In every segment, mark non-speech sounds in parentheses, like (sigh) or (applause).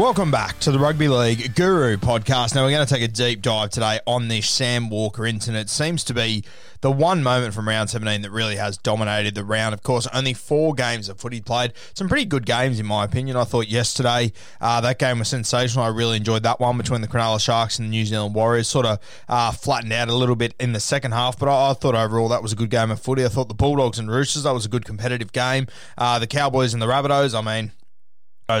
Welcome back to the Rugby League Guru podcast. Now, we're going to take a deep dive today on this Sam Walker incident. Seems to be the one moment from round 17 that really has dominated the round. Of course, only four games of footy played. Some pretty good games, in my opinion. I thought yesterday uh, that game was sensational. I really enjoyed that one between the Cronulla Sharks and the New Zealand Warriors. Sort of uh, flattened out a little bit in the second half, but I, I, thought overall that was a good game of footy. I thought the Bulldogs and Roosters, that was a good competitive game. Uh, the Cowboys and the Rabbitohs, I mean,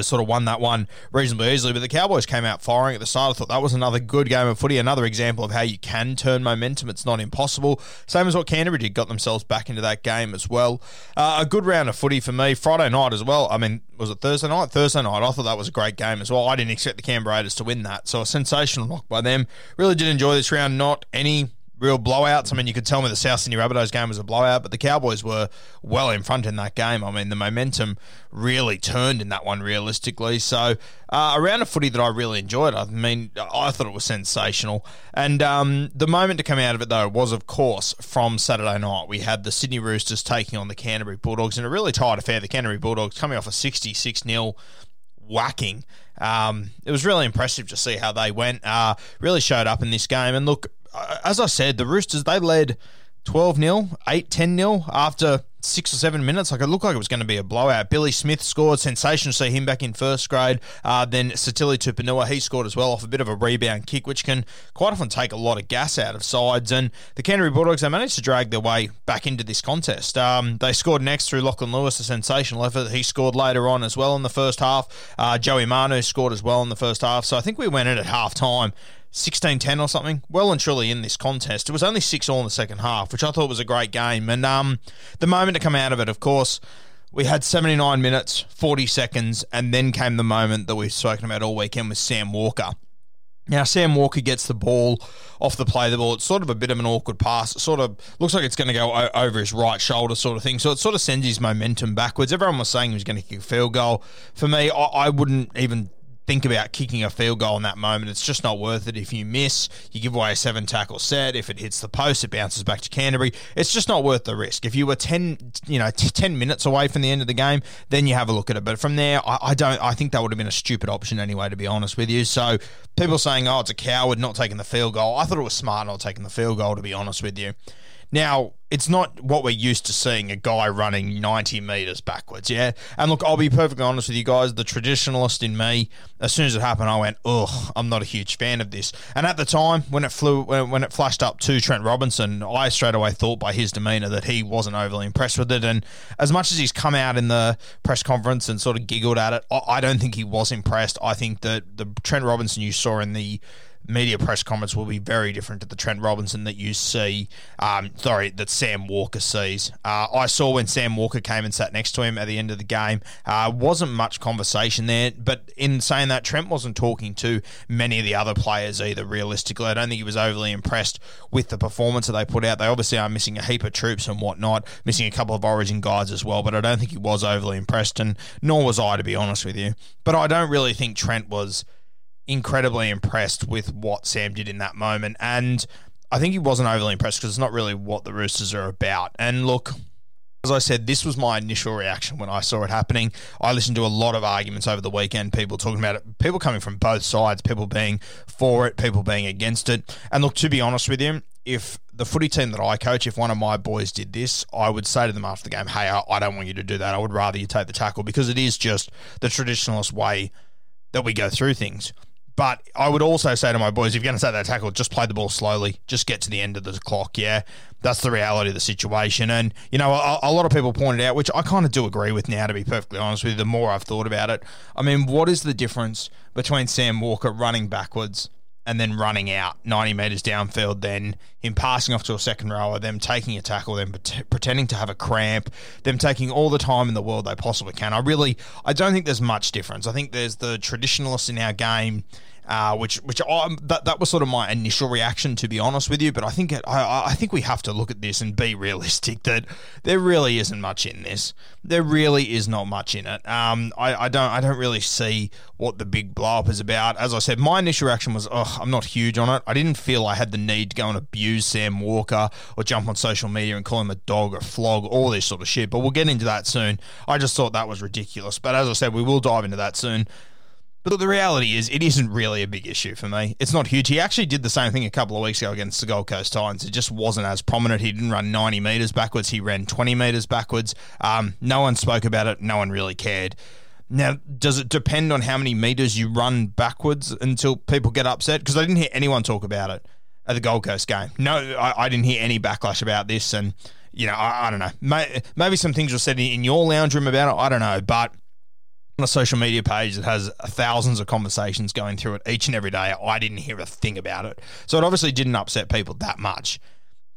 sort of won that one reasonably easily. But the Cowboys came out firing at the start. I thought that was another good game of footy, another example of how you can turn momentum. It's not impossible. Same as what Canterbury did, got themselves back into that game as well. Uh, a good round of footy for me. Friday night as well. I mean, was it Thursday night? Thursday night. I thought that was a great game as well. I didn't expect the Canberra Raiders to win that. So a sensational knock by them. Really did enjoy this round. Not any real blowouts. I mean, you could tell me the South Sydney Rabbitohs game was a blowout, but the Cowboys were well in front in that game. I mean, the momentum really turned in that one realistically. So, uh, a round of footy that I really enjoyed. I mean, I thought it was sensational. And um, the moment to come out of it, though, was, of course, from Saturday night. We had the Sydney Roosters taking on the Canterbury Bulldogs in a really tight affair. The Canterbury Bulldogs coming off a 66 0 whacking. Um, it was really impressive to see how they went. Uh, really showed up in this game. And look, as I said, the Roosters, they led 12 0, 8 10 0 after six or seven minutes. Like it looked like it was going to be a blowout. Billy Smith scored. sensational to see him back in first grade. Uh, then Sitili Tupouniua, he scored as well off a bit of a rebound kick, which can quite often take a lot of gas out of sides. And the Canterbury Bulldogs, they managed to drag their way back into this contest. Um, they scored next through Lachlan Lewis, a sensational effort. He scored later on as well in the first half. Uh, Joey Manu scored as well in the first half. So I think we went in at half time 16 10 or something, well and truly in this contest. It was only 6 all in the second half, which I thought was a great game. And um, the moment to come out of it, of course, we had 79 minutes, 40 seconds, and then came the moment that we've spoken about all weekend with Sam Walker. Now, Sam Walker gets the ball off the play the ball. It's sort of a bit of an awkward pass. It sort of looks like it's going to go over his right shoulder, sort of thing. So it sort of sends his momentum backwards. Everyone was saying he was going to kick a field goal. For me, I, I wouldn't even think about kicking a field goal in that moment. It's just not worth it. If you miss, you give away a seven tackle set. If it hits the post, it bounces back to Canterbury. It's just not worth the risk. If you were ten, you know, t- ten minutes away from the end of the game, then you have a look at it. But from there, I, I don't. I think that would have been a stupid option anyway. To be honest with you, so people saying, "Oh, it's a coward not taking the field goal." I thought it was smart not taking the field goal. To be honest with you. Now, it's not what we're used to seeing a guy running 90 metres backwards, yeah? And look, I'll be perfectly honest with you guys, the traditionalist in me, as soon as it happened, I went, ugh, I'm not a huge fan of this. And at the time, when it flew, when, it flashed up to Trent Robinson, I straight away thought by his demeanour that he wasn't overly impressed with it. And as much as he's come out in the press conference and sort of giggled at it, I don't think he was impressed. I think that the Trent Robinson you saw in the media press conference will be very different to the Trent Robinson that you see. Um, sorry, that Sam Walker sees. Uh, I saw when Sam Walker came and sat next to him at the end of the game. Uh, wasn't much conversation there, but in saying that, Trent wasn't talking to many of the other players either. Realistically, I don't think he was overly impressed with the performance that they put out. They obviously are missing a heap of troops and whatnot, missing a couple of Origin guys as well. But I don't think he was overly impressed, and nor was I, to be honest with you. But I don't really think Trent was incredibly impressed with what Sam did in that moment. And I think he wasn't overly impressed because it's not really what the Roosters are about. And look, as I said, this was my initial reaction when I saw it happening. I listened to a lot of arguments over the weekend, people talking about it, people coming from both sides, people being for it, people being against it. And look, to be honest with you, if the footy team that I coach, if one of my boys did this, I would say to them after the game, hey, I don't want you to do that. I would rather you take the tackle because it is just the traditionalist way that we go through things. But I would also say to my boys, if you're going to take that tackle, just play the ball slowly. Just get to the end of the clock. Yeah, that's the reality of the situation. And, you know, a, a lot of people pointed out, which I kind of do agree with now, to be perfectly honest with you, the more I've thought about it. I mean, what is the difference between Sam Walker running backwards and then running out 90 metres downfield, then him passing off to a second rower, them taking a tackle, them pretending to have a cramp, them taking all the time in the world they possibly can. I really, I don't think there's much difference. I think there's the traditionalists in our game uh, which which I, that that was sort of my initial reaction to be honest with you. But I think it, I I think we have to look at this and be realistic that there really isn't much in this. There really is not much in it. Um, I, I don't I don't really see what the big blow up is about. As I said, my initial reaction was, oh, I'm not huge on it. I didn't feel I had the need to go and abuse Sam Walker or jump on social media and call him a dog or flog, all this sort of shit. But we'll get into that soon. I just thought that was ridiculous. But as I said, we will dive into that soon. But the reality is, it isn't really a big issue for me. It's not huge. He actually did the same thing a couple of weeks ago against the Gold Coast Titans. It just wasn't as prominent. He didn't run 90 metres backwards, he ran 20 metres backwards. Um, no one spoke about it, no one really cared. Now, does it depend on how many metres you run backwards until people get upset? Because I didn't hear anyone talk about it at the Gold Coast game. No, I, I didn't hear any backlash about this. And, you know, I, I don't know. maybe some things were said in your lounge room about it. I don't know. But a social media page that has thousands of conversations going through it each and every day. I didn't hear a thing about it. So it obviously didn't upset people that much.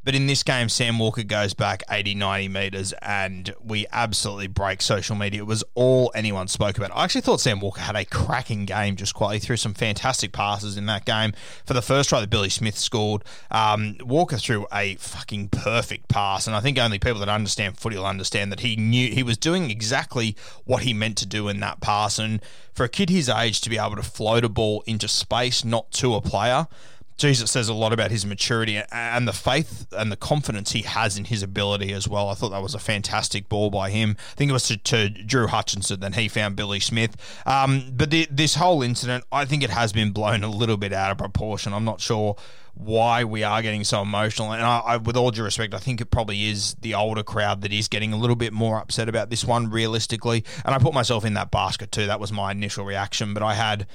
But in this game, Sam Walker goes back 80, 90 metres, and we absolutely break social media. It was all anyone spoke about. I actually thought Sam Walker had a cracking game, just quietly threw some fantastic passes in that game. For the first try that Billy Smith scored, um, Walker threw a fucking perfect pass, and I think only people that understand footy will understand that he knew he was doing exactly what he meant to do in that pass. And for a kid his age to be able to float a ball into space, not to a player, Jesus says a lot about his maturity and the faith and the confidence he has in his ability as well. I thought that was a fantastic ball by him. I think it was to, to Drew Hutchinson, then he found Billy Smith. Um, but the, this whole incident, I think it has been blown a little bit out of proportion. I'm not sure why we are getting so emotional. And I, I, with all due respect, I think it probably is the older crowd that is getting a little bit more upset about this one, realistically. And I put myself in that basket too. That was my initial reaction. But I had,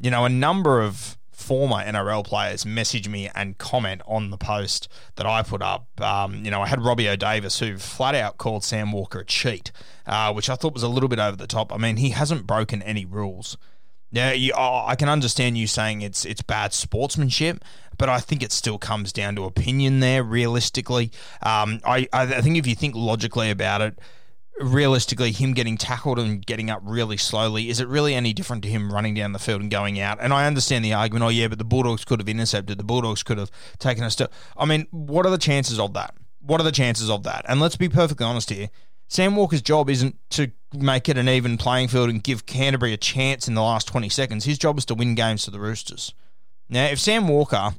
you know, a number of former NRL players message me and comment on the post that I put up. Um, you know, I had Robbie O'Davis who flat out called Sam Walker a cheat, uh, which I thought was a little bit over the top. I mean, he hasn't broken any rules. Now, you, oh, I can understand you saying it's it's bad sportsmanship, but I think it still comes down to opinion there. Realistically, um, I I think if you think logically about it, realistically, him getting tackled and getting up really slowly, is it really any different to him running down the field and going out? And I understand the argument, oh, yeah, but the Bulldogs could have intercepted, the Bulldogs could have taken a step. I mean, what are the chances of that? What are the chances of that? And let's be perfectly honest here. Sam Walker's job isn't to make it an even playing field and give Canterbury a chance in the last 20 seconds. His job is to win games for the Roosters. Now, if Sam Walker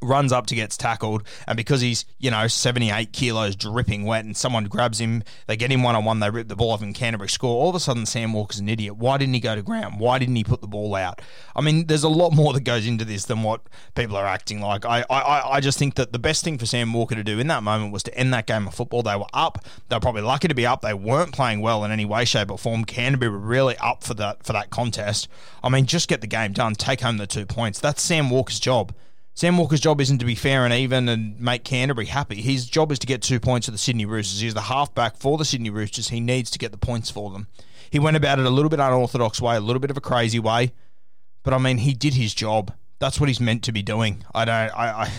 runs up to gets tackled, and because he's you know seventy eight kilos dripping wet, and someone grabs him, they get him one on one, they rip the ball off, and Canterbury score. All of a sudden, Sam Walker's an idiot. Why didn't he go to ground? Why didn't he put the ball out? I mean, there's a lot more that goes into this than what people are acting like. I I, I just think that the best thing for Sam Walker to do in that moment was to end that game of football. They were up. They were probably lucky to be up. They weren't playing well in any way, shape, or form. Canterbury were really up for that for that contest. I mean, just get the game done, take home the two points. That's Sam Walker's job. Sam Walker's job isn't to be fair and even and make Canterbury happy. His job is to get two points for the Sydney Roosters. He's the halfback for the Sydney Roosters. He needs to get the points for them. He went about it a little bit unorthodox way, a little bit of a crazy way, but I mean, he did his job. That's what he's meant to be doing. I don't. I. I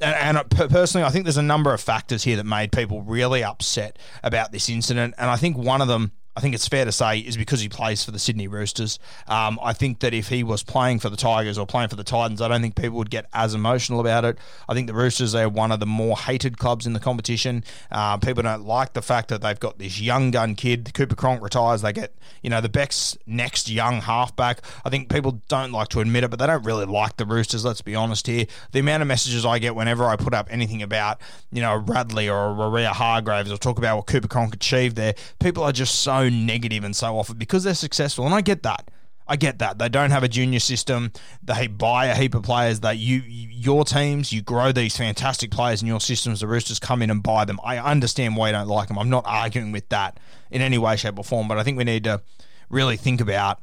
and, and uh, personally, I think there's a number of factors here that made people really upset about this incident, and I think one of them I think it's fair to say, is because he plays for the Sydney Roosters. Um, I think that if he was playing for the Tigers or playing for the Titans, I don't think people would get as emotional about it. I think the Roosters are one of the more hated clubs in the competition. Uh, people don't like the fact that they've got this young gun kid. Cooper Cronk retires, they get you know the Beck's next young halfback. I think people don't like to admit it, but they don't really like the Roosters. Let's be honest here. The amount of messages I get whenever I put up anything about you know Radley or a Waerea-Hargreaves or talk about what Cooper Cronk achieved there, people are just so negative and so often because they're successful. And I get that. I get that they don't have a junior system. They buy a heap of players. That you, your teams, you grow these fantastic players in your systems. The Roosters come in and buy them. I understand why you don't like them. I'm not arguing with that in any way, shape, or form. But I think we need to really think about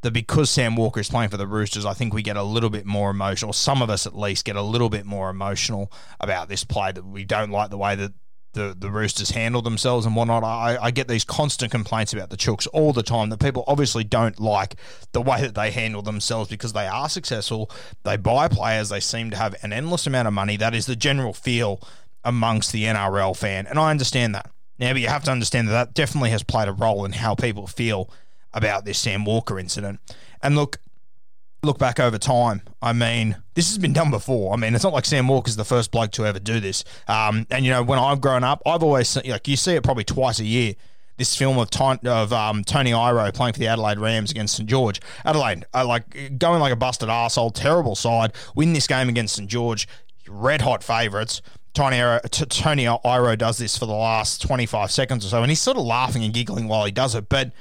that because Sam Walker is playing for the Roosters. I think we get a little bit more emotional. Some of us, at least, get a little bit more emotional about this play. That we don't like the way that the, the Roosters handle themselves and whatnot. I, I get these constant complaints about the Chooks all the time that people obviously don't like the way that they handle themselves because they are successful. They buy players. They seem to have an endless amount of money. That is the general feel amongst the NRL fan. And I understand that. Now, but you have to understand that that definitely has played a role in how people feel about this Sam Walker incident. And look, look back over time, I mean, this has been done before. I mean, it's not like Sam Walker's the first bloke to ever do this. Um, and you know, when I've grown up, I've always like you see it probably twice a year. This film of, of um, Tony Iro playing for the Adelaide Rams against St George. Adelaide, uh, like going like a busted asshole, terrible side, win this game against St George, red hot favourites. Tony T- Tony Iro does this for the last 25 seconds or so, and he's sort of laughing and giggling while he does it. But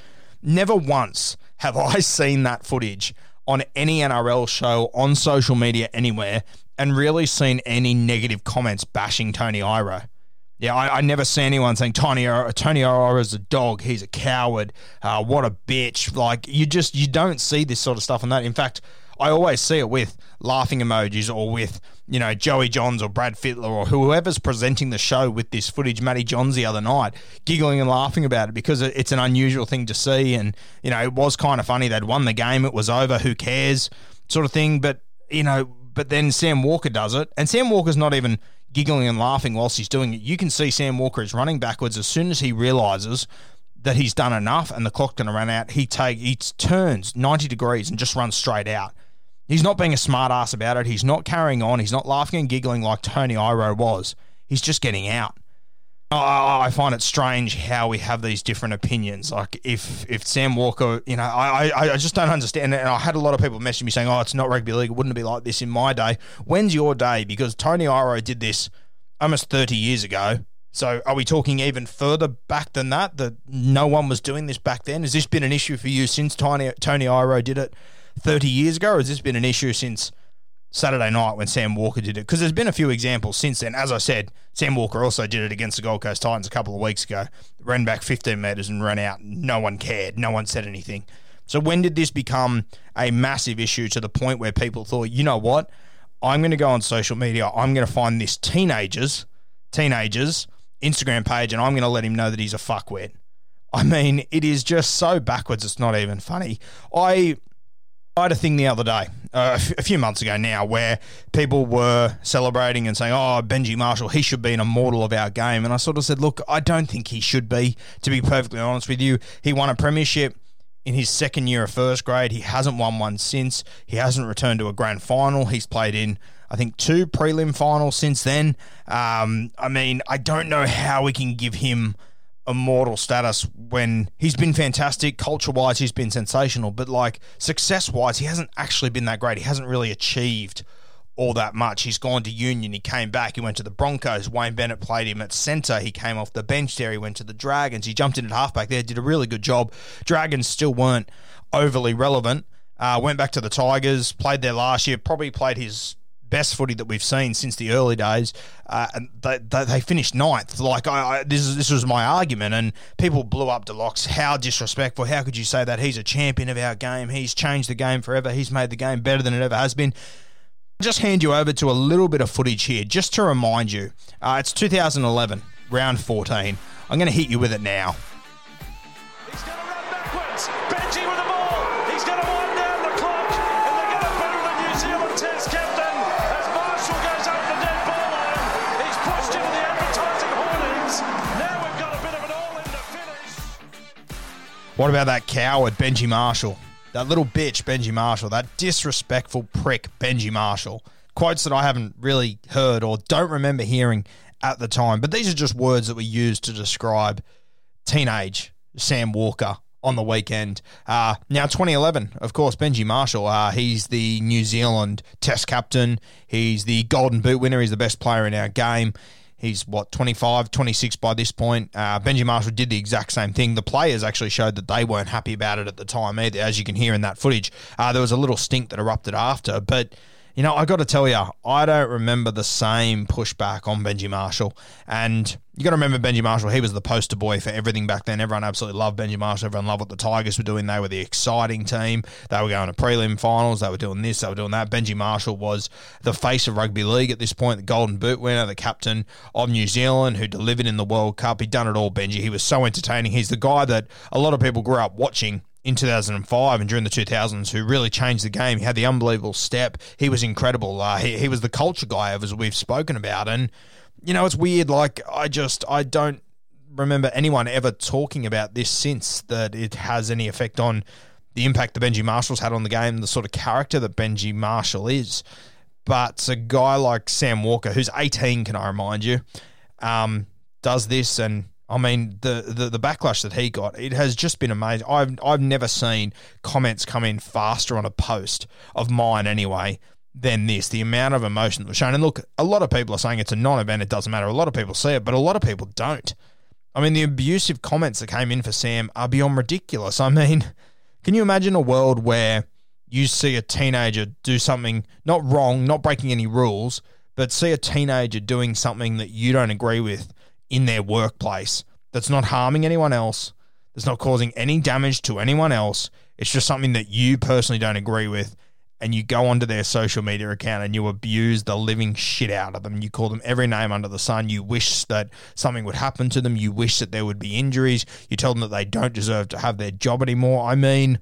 never once have (laughs) I seen that footage on any NRL show, on social media, anywhere, and really seen any negative comments bashing Tony Iro. Yeah, I, I never see anyone saying Tony Tony Iro is a dog. He's a coward. Uh, what a bitch! Like you just you don't see this sort of stuff on that. In fact, I always see it with laughing emojis or with, you know, Joey Johns or Brad Fittler or whoever's presenting the show with this footage. Matty Johns the other night, giggling and laughing about it because it's an unusual thing to see. And, you know, it was kind of funny. They'd won the game, it was over, who cares, sort of thing. But, you know, but then Sam Walker does it. And Sam Walker's not even giggling and laughing whilst he's doing it. You can see Sam Walker is running backwards as soon as he realizes that he's done enough and the clock's going to run out. He take he turns 90 degrees and just runs straight out. He's not being a smartass about it. He's not carrying on. He's not laughing and giggling like Tony Iro was. He's just getting out. I find it strange how we have these different opinions. Like if if Sam Walker, you know, I, I, I just don't understand it. And I had a lot of people message me saying, "Oh, it's not rugby league. It wouldn't be like this in my day." When's your day? Because Tony Iro did this almost thirty years ago. So are we talking even further back than that? That no one was doing this back then. Has this been an issue for you since Tony Tony Iro did it 30 years ago, or has this been an issue since Saturday night when Sam Walker did it? Because there's been a few examples since then. As I said, Sam Walker also did it against the Gold Coast Titans a couple of weeks ago. Ran back 15 metres and ran out. No one cared. No one said anything. So when did this become a massive issue to the point where people thought, you know what? I'm going to go on social media. I'm going to find this teenagers, teenagers Instagram page, and I'm going to let him know that he's a fuckwit. I mean, it is just so backwards. It's not even funny. I I had a thing the other day, uh, a few months ago now, where people were celebrating and saying, "Oh, Benji Marshall, he should be an immortal of our game." And I sort of said, "Look, I don't think he should be. To be perfectly honest with you, he won a premiership." In his second year of first grade, he hasn't won one since. He hasn't returned to a grand final. He's played in, I think, two prelim finals since then. Um, I mean, I don't know how we can give him immortal status when he's been fantastic culture wise he's been sensational but like success wise he hasn't actually been that great he hasn't really achieved all that much. He's gone to Union. He came back. He went to the Broncos. Wayne Bennett played him at centre. He came off the bench there. He went to the Dragons. He jumped in at halfback there. Did a really good job. Dragons still weren't overly relevant. Uh, went back to the Tigers. Played there last year. Probably played his best footy that we've seen since the early days, uh, and they, they, they, finished ninth. Like I, I, this is this was my argument, and people blew up Deluxe. How disrespectful! How could you say that? He's a champion of our game. He's changed the game forever. He's made the game better than it ever has been. just hand you over to a little bit of footage here, just to remind you. Uh, it's 2011, round 14. I'm going to hit you with it now. What about that coward, Benji Marshall? That little bitch, Benji Marshall. That disrespectful prick, Benji Marshall. Quotes that I haven't really heard or don't remember hearing at the time. But these are just words that we use to describe teenage Sam Walker on the weekend. Uh, now, 2011, of course, Benji Marshall. Uh, he's the New Zealand Test captain. He's the Golden Boot winner. He's the best player in our game. He's what 25, 26 by this point. Uh, Benji Marshall did the exact same thing. The players actually showed that they weren't happy about it at the time either, as you can hear in that footage. Uh, there was a little stink that erupted after, but you know, I got to tell you, I don't remember the same pushback on Benji Marshall. And you got to remember Benji Marshall, he was the poster boy for everything back then. Everyone absolutely loved Benji Marshall. Everyone loved what the Tigers were doing. They were the exciting team. They were going to prelim finals. They were doing this, they were doing that. Benji Marshall was the face of rugby league at this point, the Golden Boot winner, the captain of New Zealand who delivered in the World Cup. He'd done it all, Benji. He was so entertaining. He's the guy that a lot of people grew up watching in 2005 and during the 2000s who really changed the game. He had the unbelievable step. He was incredible. Uh, he, he was the culture guy, as we've spoken about. And, you know, it's weird. Like, I just, I don't remember anyone ever talking about this since that it has any effect on the impact that Benji Marshall's had on the game, the sort of character that Benji Marshall is. But a guy like Sam Walker, who's 18, can I remind you, um, does this and I mean, the, the, the backlash that he got, it has just been amazing. I've I've never seen comments come in faster on a post of mine anyway than this. The amount of emotion that was shown, and look, a lot of people are saying it's a non-event. It doesn't matter. A lot of people see it, but a lot of people don't. I mean, the abusive comments that came in for Sam are beyond ridiculous. I mean, (laughs) can you imagine a world where you see a teenager do something not wrong, not breaking any rules, but see a teenager doing something that you don't agree with? In their workplace that's not harming anyone else, that's not causing any damage to anyone else. It's just something that you personally don't agree with. And you go onto their social media account and you abuse the living shit out of them. You call them every name under the sun. You wish that something would happen to them. You wish that there would be injuries. You tell them that they don't deserve to have their job anymore. I mean,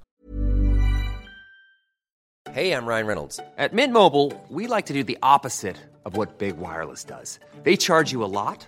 Hey, I'm Ryan Reynolds. At Mint Mobile, we like to do the opposite of what Big Wireless does. They charge you a lot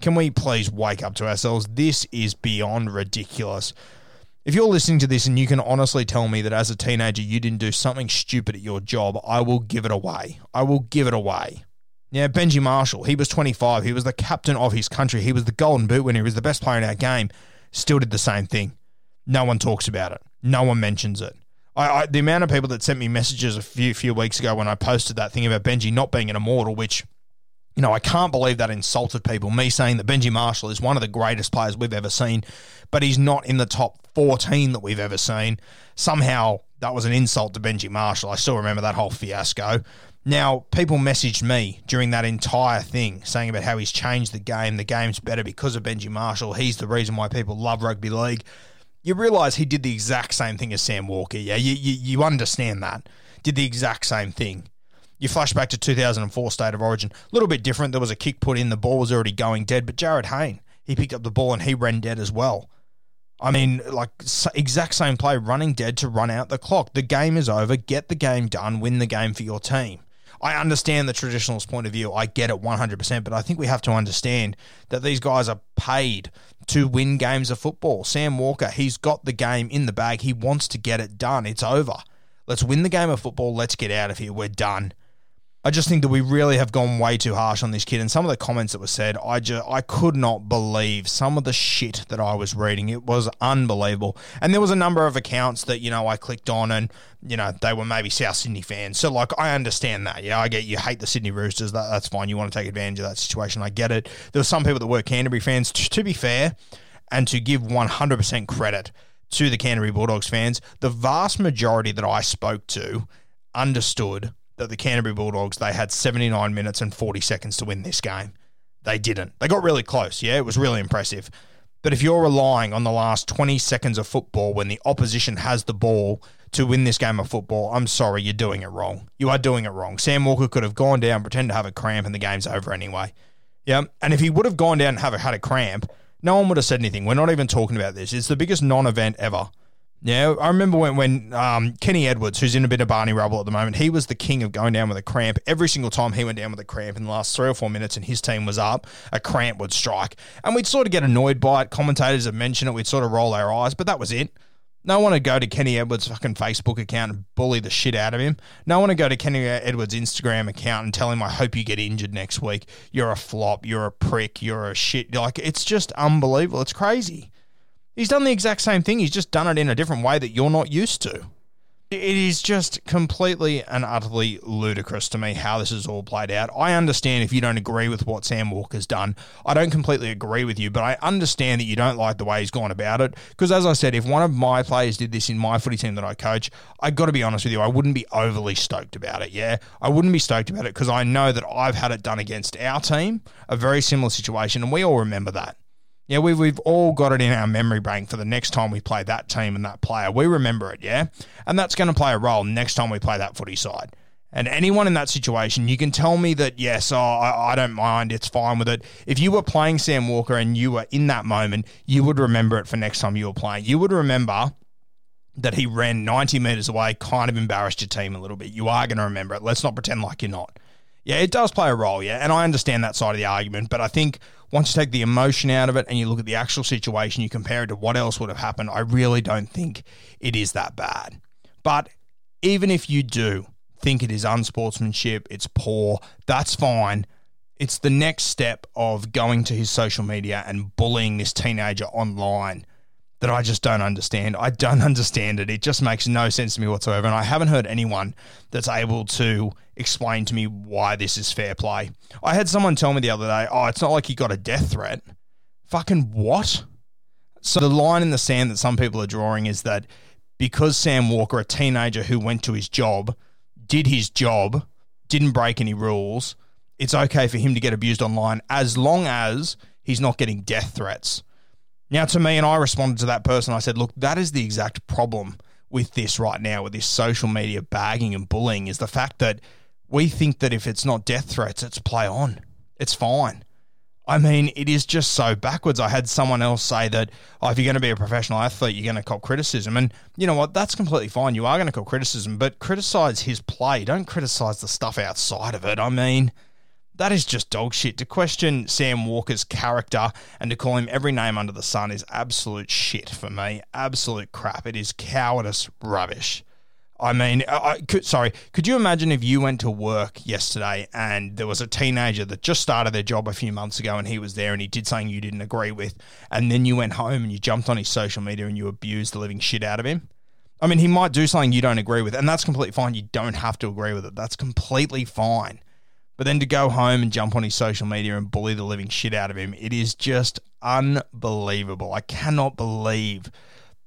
Can we please wake up to ourselves? This is beyond ridiculous. If you're listening to this and you can honestly tell me that as a teenager you didn't do something stupid at your job, I will give it away. I will give it away. Yeah, Benji Marshall, he was 25. He was the captain of his country. He was the golden boot winner. He was the best player in our game. Still did the same thing. No one talks about it. No one mentions it. I, I, the amount of people that sent me messages a few few weeks ago when I posted that thing about Benji not being an immortal, which you know, I can't believe that insulted people. Me saying that Benji Marshall is one of the greatest players we've ever seen, but he's not in the top 14 that we've ever seen. Somehow that was an insult to Benji Marshall. I still remember that whole fiasco. Now, people messaged me during that entire thing saying about how he's changed the game. The game's better because of Benji Marshall. He's the reason why people love rugby league. You realise he did the exact same thing as Sam Walker, yeah? You, you, you understand that. Did the exact same thing. You flash back to 2004 State of Origin. A little bit different. There was a kick put in. The ball was already going dead. But Jarryd Hayne, he picked up the ball and he ran dead as well. I mean, like exact same play, running dead to run out the clock. The game is over. Get the game done. Win the game for your team. I understand the traditionalist point of view. I get it 100%, but I think we have to understand that these guys are paid to win games of football. Sam Walker, he's got the game in the bag. He wants to get it done. It's over. Let's win the game of football. Let's get out of here. We're done. I just think that we really have gone way too harsh on this kid. And some of the comments that were said, I just I could not believe some of the shit that I was reading. It was unbelievable. And there was a number of accounts that you know I clicked on, and you know they were maybe South Sydney fans. So like I understand that. Yeah, I get you hate the Sydney Roosters. That, that's fine. You want to take advantage of that situation. I get it. There were some people that were Canterbury fans. T- to be fair, and to give one hundred percent credit to the Canterbury Bulldogs fans, the vast majority that I spoke to understood that the Canterbury Bulldogs they had 79 minutes and 40 seconds to win this game. They didn't. They got really close. Yeah, it was really impressive. But if you're relying on the last 20 seconds of football when the opposition has the ball to win this game of football, I'm sorry, you're doing it wrong. You are doing it wrong. Sam Walker could have gone down, pretend to have a cramp, and the game's over anyway. Yeah, and if he would have gone down and have had a cramp, no one would have said anything. We're not even talking about this. It's the biggest non-event ever. Yeah, I remember when when um, Kenny Edwards, who's in a bit of Barney rubble at the moment, he was the king of going down with a cramp. Every single time he went down with a cramp in the last three or four minutes and his team was up, a cramp would strike. And we'd sort of get annoyed by it. Commentators have mentioned it. We'd sort of roll our eyes, but that was it. No one would go to Kenny Edwards' fucking Facebook account and bully the shit out of him. No one would go to Kenny Edwards' Instagram account and tell him, I hope you get injured next week. You're a flop. You're a prick. You're a shit. Like, it's just unbelievable. It's crazy. He's done the exact same thing. He's just done it in a different way that you're not used to. It is just completely and utterly ludicrous to me how this has all played out. I understand if you don't agree with what Sam Walker's done. I don't completely agree with you, but I understand that you don't like the way he's gone about it. Because as I said, if one of my players did this in my footy team that I coach, I got to be honest with you, I wouldn't be overly stoked about it. Yeah, I wouldn't be stoked about it because I know that I've had it done against our team, a very similar situation, and we all remember that. Yeah, we've, we've all got it in our memory bank for the next time we play that team and that player. We remember it, yeah? And that's going to play a role next time we play that footy side. And anyone in that situation, you can tell me that, yes, oh, I, I don't mind, it's fine with it. If you were playing Sam Walker and you were in that moment, you would remember it for next time you were playing. You would remember that he ran 90 metres away, kind of embarrassed your team a little bit. You are going to remember it. Let's not pretend like you're not. Yeah, it does play a role, yeah. And I understand that side of the argument, but I think once you take the emotion out of it and you look at the actual situation, you compare it to what else would have happened, I really don't think it is that bad. But even if you do think it is unsportsmanship, it's poor, that's fine. It's the next step of going to his social media and bullying this teenager online that I just don't understand. I don't (laughs) understand it. It just makes no sense to me whatsoever. And I haven't heard anyone that's able to explain to me why this is fair play. I had someone tell me the other day, oh, it's not like he got a death threat. Fucking what? So the line in the sand that some people are drawing is that because Sam Walker, a teenager who went to his job, did his job, didn't break any rules, it's okay for him to get abused online as long as he's not getting death threats. Now, to me, and I responded to that person, I said, look, that is the exact problem with this right now, with this social media bagging and bullying, is the fact that we think that if it's not death threats, it's play on. It's fine. I mean, it is just so backwards. I had someone else say that oh, if you're going to be a professional athlete, you're going to cop criticism. And you know what? That's completely fine. You are going to cop criticism, but criticize his play. Don't criticize the stuff outside of it. I mean, that is just dog shit. To question Sam Walker's character and to call him every name under the sun is absolute shit for me. Absolute crap. It is cowardice rubbish. I mean, I could, sorry, could you imagine if you went to work yesterday and there was a teenager that just started their job a few months ago and he was there and he did something you didn't agree with, and then you went home and you jumped on his social media and you abused the living shit out of him? I mean, he might do something you don't agree with, and that's completely fine. You don't have to agree with it. That's completely fine. But then to go home and jump on his social media and bully the living shit out of him, it is just unbelievable. I cannot believe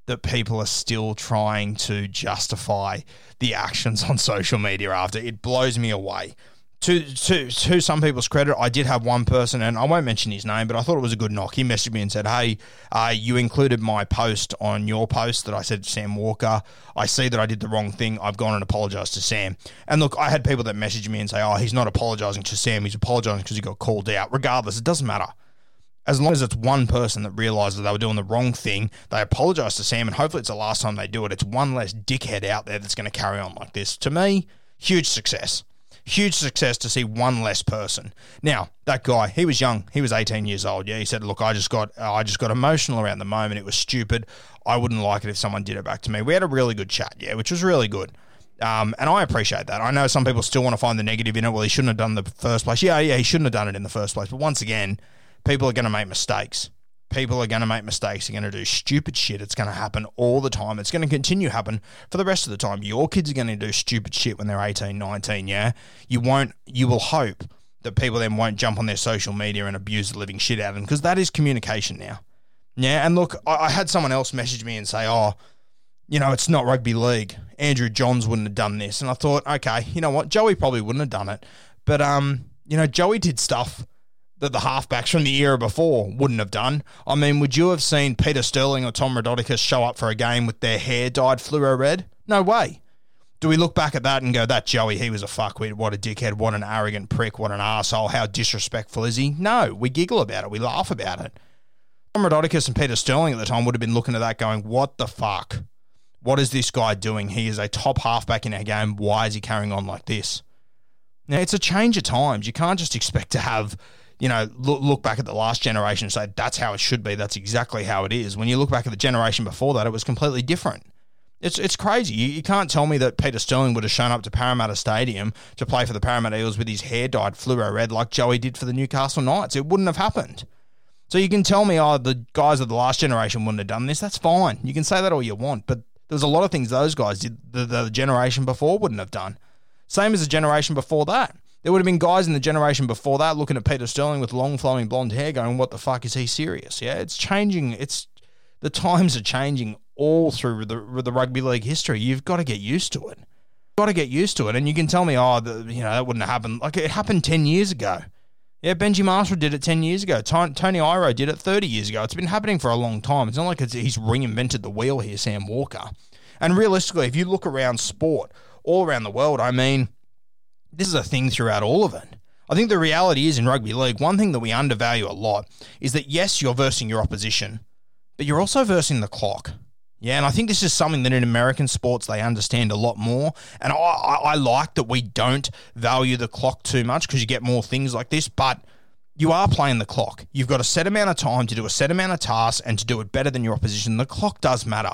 that people are still trying to justify the actions (laughs) on social media after. It blows me away to to to some people's credit, I did have one person, and I won't mention his name, but I thought it was a good knock. He messaged me and said, "Hey, uh, you included my post on your post that I said Sam Walker. I see that I did the wrong thing. I've gone and apologized to Sam." And look, I had people that messaged me and say, "Oh, he's not apologizing to Sam. He's apologizing because he got called out." Regardless, it doesn't matter. As long as it's one person that realizes they were doing the wrong thing, they apologize to Sam, and hopefully it's the last time they do it. It's one less dickhead out there that's going to carry on like this. To me, huge success Huge success to see one less person. Now, that guy, he was young. He was 18 years old. Yeah, he said, "Look, I just got I just got emotional around the moment. It was stupid. I wouldn't like it if someone did it back to me." We had a really good chat, yeah, which was really good. Um, and I appreciate that. I know some people still want to find the negative in it. Well, he shouldn't have done the first place. Yeah, yeah, he shouldn't have done it in the first place. But once again, people are going to make mistakes. People are going to make mistakes. They're going to do stupid shit. It's going to happen all the time. It's going to continue to happen for the rest of the time. Your kids are going to do stupid shit when they're 18, 19, yeah? You won't, you will hope that people then won't jump on their social media and abuse the living shit out of them because that is communication now. Yeah, and look, I, I had someone else message me and say, oh, you know, it's not rugby league. Andrew Johns wouldn't have done this. And I thought, okay, you know what? Joey probably wouldn't have done it. But, um, you know, Joey did stuff that the halfbacks from the era before wouldn't have done. I mean, would you have seen Peter Sterling or Tom Raudonikis show up for a game with their hair dyed fluoro red? No way. Do we look back at that and go, that Joey, he was a fuckwit, what a dickhead, what an arrogant prick, what an asshole, how disrespectful is he? No, we giggle about it, we laugh about it. Tom Raudonikis and Peter Sterling at the time would have been looking at that going, what the fuck? What is this guy doing? He is a top halfback in our game. Why is he carrying on like this? Now, it's a change of times. You can't just expect to have, you know, look, look back at the last generation and say, that's how it should be. That's exactly how it is. When you look back at the generation before that, it was completely different. It's, it's crazy. You, you can't tell me that Peter Sterling would have shown up to Parramatta Stadium to play for the Parramatta Eels with his hair dyed fluoro red like Joey did for the Newcastle Knights. It wouldn't have happened. So you can tell me, oh, the guys of the last generation wouldn't have done this. That's fine. You can say that all you want, but there's a lot of things those guys did the, the generation before wouldn't have done. Same as the generation before that. There would have been guys in the generation before that looking at Peter Sterling with long flowing blonde hair going, What the fuck is he serious? Yeah, it's changing. It's the times are changing all through the, the rugby league history. You've got to get used to it. You've got to get used to it. And you can tell me, oh, the, you know, that wouldn't have happened. Like it happened 10 years ago. Yeah, Benji Marshall did it 10 years ago. Tony Iro did it 30 years ago. It's been happening for a long time. It's not like it's, he's reinvented the wheel here, Sam Walker. And realistically, if you look around sport all around the world, I mean, this is a thing throughout all of it. I think the reality is in rugby league, one thing that we undervalue a lot is that yes, you're versing your opposition, but you're also versing the clock. Yeah, and I think this is something that in American sports they understand a lot more. And I, I, like that we don't value the clock too much because you get more things like this, but you are playing the clock. You've got a set amount of time to do a set amount of tasks and to do it better than your opposition. The clock does matter.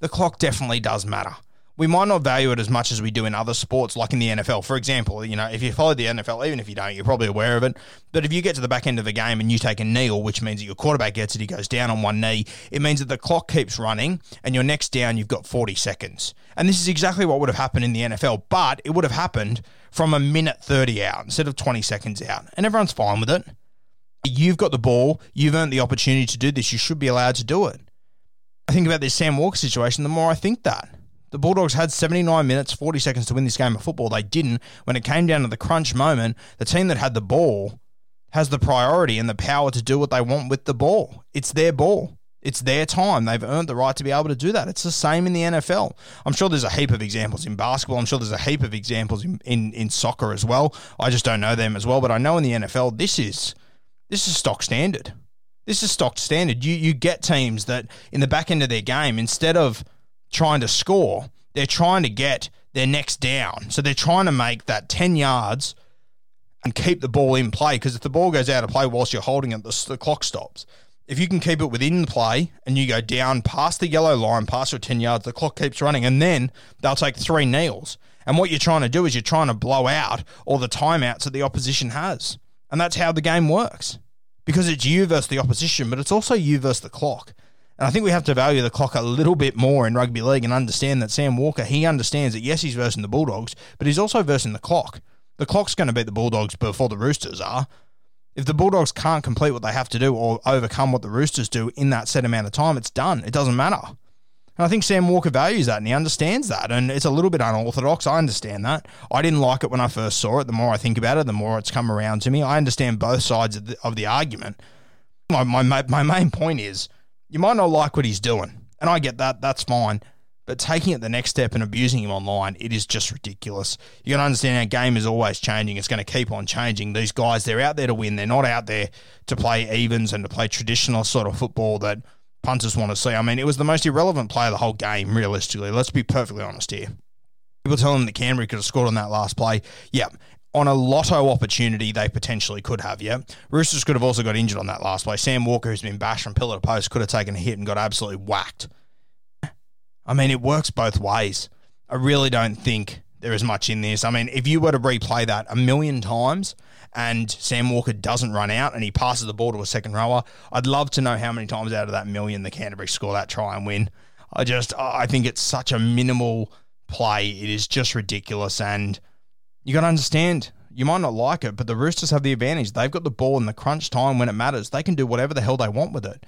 The clock definitely does matter we might not value it as much as we do in other sports, like in the NFL. For example, you know, if you follow the NFL, even if you don't, you're probably aware of it. But if you get to the back end of the game and you take a kneel, which means that your quarterback gets it, he goes down on one knee, it means that the clock keeps running and your next down, you've got 40 seconds. And this is exactly what would have happened in the NFL, but it would have happened from a minute 30 out instead of 20 seconds out. And everyone's fine with it. You've got the ball, you've earned the opportunity to do this, you should be allowed to do it. I think about this Sam Walker situation, the more I think that. The Bulldogs had 79 minutes, 40 seconds to win this game of football. They didn't. When it came down to the crunch moment, the team that had the ball has the priority and the power to do what they want with the ball. It's their ball. It's their time. They've earned the right to be able to do that. It's the same in the NFL. I'm sure there's a heap of examples in basketball. I'm sure there's a heap of examples in, in, in soccer as well. I just don't know them as well. But I know in the NFL, this is this is stock standard. This is stock standard. You you get teams that in the back end of their game, instead of trying to score, they're trying to get their next down. So they're trying to make that 10 yards and keep the ball in play because if the ball goes out of play whilst you're holding it, the, the clock stops. If you can keep it within play and you go down past the yellow line, past your 10 yards, the clock keeps running, and then they'll take three kneels. And what you're trying to do is you're trying to blow out all the timeouts that the opposition has. And that's how the game works. Because it's you versus the opposition, but it's also you versus the clock. And I think we have to value the clock a little bit more in rugby league and understand that Sam Walker, he understands that yes, he's versing the Bulldogs, but he's also versing the clock. The clock's going to beat the Bulldogs before the Roosters are. If the Bulldogs can't complete what they have to do or overcome what the Roosters do in that set amount of time, it's done. It doesn't matter. And I think Sam Walker values that and he understands that. And it's a little bit unorthodox. I understand that. I didn't like it when I first saw it. The more I think about it, the more it's come around to me. I understand both sides of the, of the argument. My, my, my main point is you might not like what he's doing, and I get that. That's fine. But taking it the next step and abusing him online, it is just ridiculous. You got to understand our game is always changing. It's going to keep on changing. These guys, they're out there to win. They're not out there to play evens and to play traditional sort of football that punters want to see. I mean, it was the most irrelevant play of the whole game, realistically. Let's be perfectly honest here. People telling him that Canberra could have scored on that last play. Yeah. On a lotto opportunity, they potentially could have, yeah. Roosters could have also got injured on that last play. Sam Walker, who's been bashed from pillar to post, could have taken a hit and got absolutely whacked. I mean, it works both ways. I really don't think there is much in this. I mean, if you were to replay that a million times and Sam Walker doesn't run out and he passes the ball to a second rower, I'd love to know how many times out of that million the Canterbury score that try and win. I just, I think it's such a minimal play. It is just ridiculous. And you got to understand, you might not like it, but the Roosters have the advantage. They've got the ball in the crunch time when it matters. They can do whatever the hell they want with it.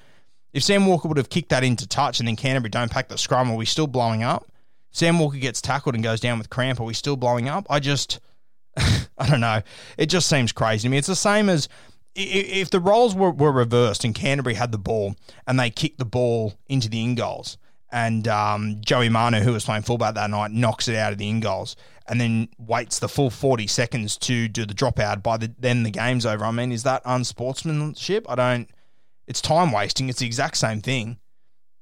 If Sam Walker would have kicked that into touch and then Canterbury don't pack the scrum, are we still blowing up? Sam Walker gets tackled and goes down with cramp, are we still blowing up? I just, (laughs) I don't know. It just seems crazy to me. It's the same as if the roles were, were reversed and Canterbury had the ball and they kicked the ball into the in goals and um, Joey Manu, who was playing fullback that night, knocks it out of the in goals and then waits the full 40 seconds to do the dropout. By the then the game's over. I mean, is that unsportsmanship? I don't. It's time wasting. It's the exact same thing.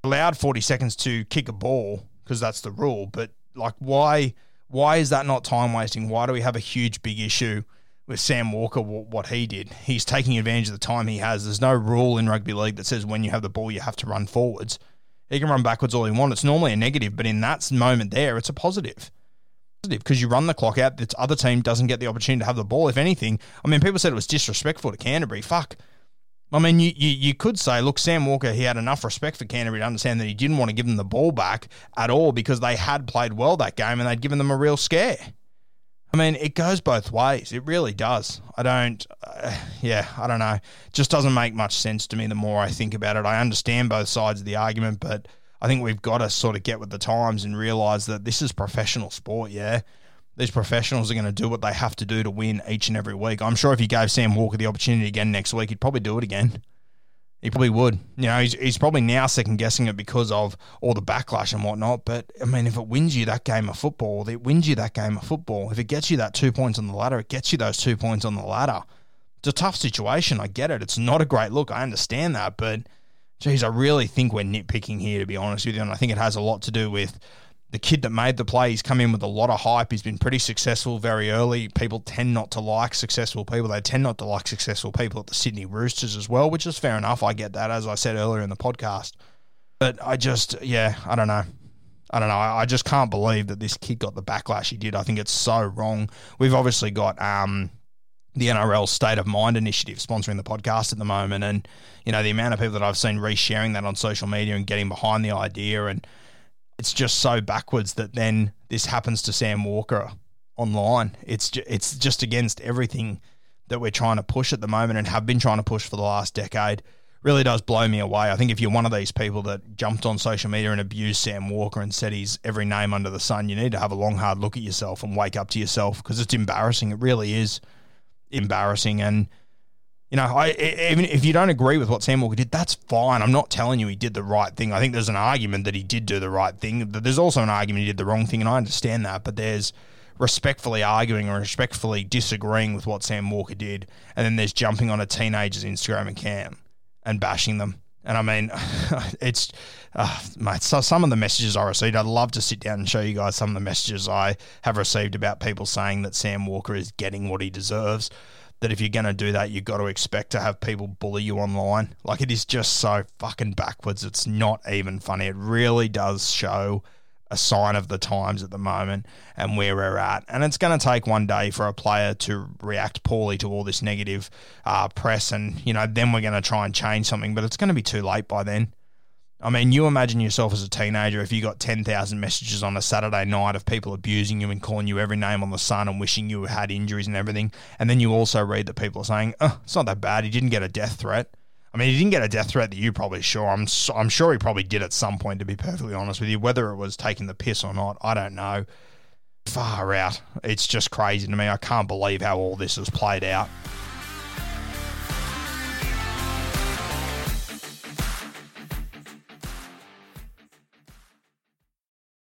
Allowed 40 seconds to kick a ball because that's the rule. But like, why? Why is that not time wasting? Why do we have a huge big issue with Sam Walker? What he did, he's taking advantage of the time he has. There's no rule in rugby league that says when you have the ball you have to run forwards. He can run backwards all he wants. It's normally a negative, but in that moment there, it's a positive because you run the clock out. The other team doesn't get the opportunity to have the ball. If anything, I mean, people said it was disrespectful to Canterbury. Fuck. I mean, you, you, you could say, look, Sam Walker, he had enough respect for Canterbury to understand that he didn't want to give them the ball back at all because they had played well that game and they'd given them a real scare. I mean, it goes both ways. It really does. I don't, uh, yeah, I don't know. It just doesn't make much sense to me the more I think about it. I understand both sides of the argument, but I think we've got to sort of get with the times and realize that this is professional sport, yeah? these professionals are going to do what they have to do to win each and every week. I'm sure if you gave Sam Walker the opportunity again next week, he'd probably do it again. He probably would. You know, he's, he's probably now second guessing it because of all the backlash and whatnot. But I mean, if it wins you that game of football, it wins you that game of football. If it gets you that two points on the ladder, it gets you those two points on the ladder. It's a tough situation. I get it. It's not a great look. I understand that. But geez, I really think we're nitpicking here, to be honest with you. And I think it has a lot to do with the kid that made the play, he's come in with a lot of hype. He's been pretty successful very early. People tend not to like successful people. They tend not to like successful people at the Sydney Roosters as well, which is fair enough. I get that, as I said earlier in the podcast. But I just, yeah, I don't know. I don't know. I just can't believe that this kid got the backlash he did. I think it's so wrong. We've obviously got um, the NRL State of Mind initiative sponsoring the podcast at the moment, and you know the amount of people that I've seen resharing that on social media and getting behind the idea and it's just so backwards that then this happens to Sam Walker online. It's ju- it's just against everything that we're trying to push at the moment and have been trying to push for the last decade. Really does blow me away. I think if you're one of these people that jumped on social media and abused Sam Walker and said he's every name under the sun, you need to have a long, hard look at yourself and wake up to yourself because it's embarrassing. It really is embarrassing. And you know, I, even if you don't agree with what Sam Walker did, that's fine. I'm not telling you he did the right thing. I think there's an argument that he did do the right thing. But there's also an argument he did the wrong thing, and I understand that. But there's respectfully arguing or respectfully disagreeing with what Sam Walker did, and then there's jumping on a teenager's Instagram account and bashing them. And I mean, (laughs) it's, uh, mate, so some of the messages I received, I'd love to sit down and show you guys some of the messages I have received about people saying that Sam Walker is getting what he deserves that if you're going to do that, you've got to expect to have people bully you online. Like it is just so fucking backwards. It's not even funny. It really does show a sign of the times at the moment and where we're at. And it's going to take one day for a player to react poorly to all this negative uh, press, and you know then we're going to try and change something. But it's going to be too late by then. I mean, you imagine yourself as a teenager if you got 10,000 messages on a Saturday night of people abusing you and calling you every name on the sun and wishing you had injuries and everything. And then you also read that people are saying, oh, it's not that bad. He didn't get a death threat. I mean, he didn't get a death threat that you probably sure. I'm I'm sure he probably did at some point, to be perfectly honest with you. Whether it was taking the piss or not, I don't know. Far out. It's just crazy to me. I can't believe how all this has played out.